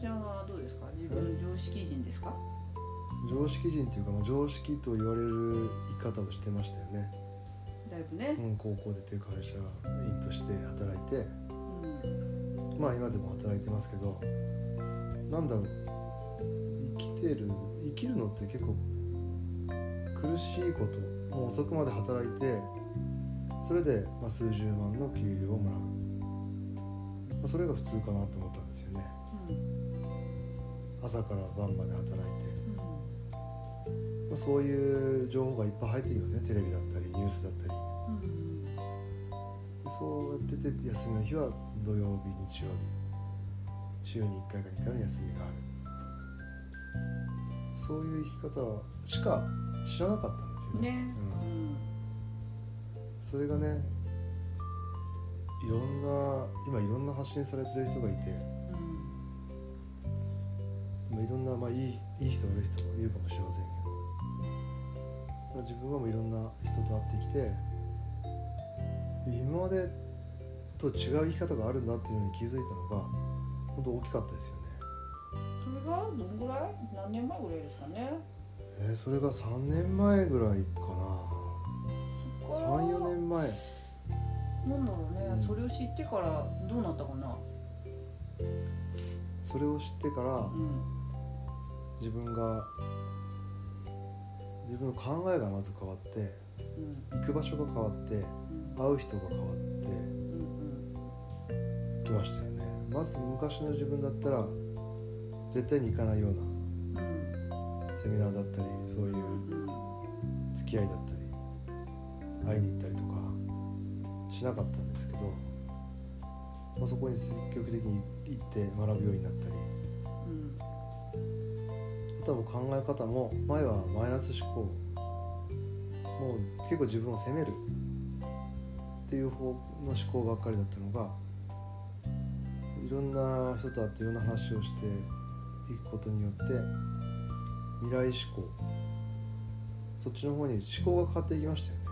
ちゃんはどうですか？自分常識人ですか？常識人っていうか、まあ、常識と言われる生き方をしてましたよね、だいぶね。うん、高校出て会社員として働いて。うん。まあ今でも働いてますけどなんだろう。生きてる生きるのって結構苦しいこと。もう遅くまで働いてそれで、まあ、数十万の給料をもらう、まあ、それが普通かなと思ったんですよね朝から晩まで働いて、まあ、そういう情報がいっぱい入ってきますね。テレビだったりニュースだったり。そうやってて休みの日は土曜日日曜日。週に1回か2回の休みがある。そういう生き方しか知らなかったんですよね。ね。うん。それがねいろんな今いろんな発信されてる人がいて、まあ、いろんな、まあ、いいいい人悪い人もいるかもしれませんけど、まあ、自分はもういろんな人と会ってきて今までと違う生き方があるんだっていうのに気づいたのが本当大きかったですよね。それがどんぐらい？何年前ぐらいですかね。えーそれが3年前ぐらいかな。34年前。なんだろうね、うん。それを知ってからどうなったかな。それを知ってからうん自分が自分の考えがまず変わってうん。行く場所が変わってうん。会う人が変わってうんきましたよね。まず昔の自分だったら絶対に行かないようなうん。セミナーだったりそういううん。付き合いだったり会いに行ったりとかしなかったんですけど、まあ、そこに積極的に行って学ぶようになったりうん方も考え方も前はマイナス思考。もう結構自分を責める。っていう方の思考ばっかりだったのがいろんな人と会っていろんな話をしていくことによって未来思考。そっちの方に思考が変わっていきましたよね。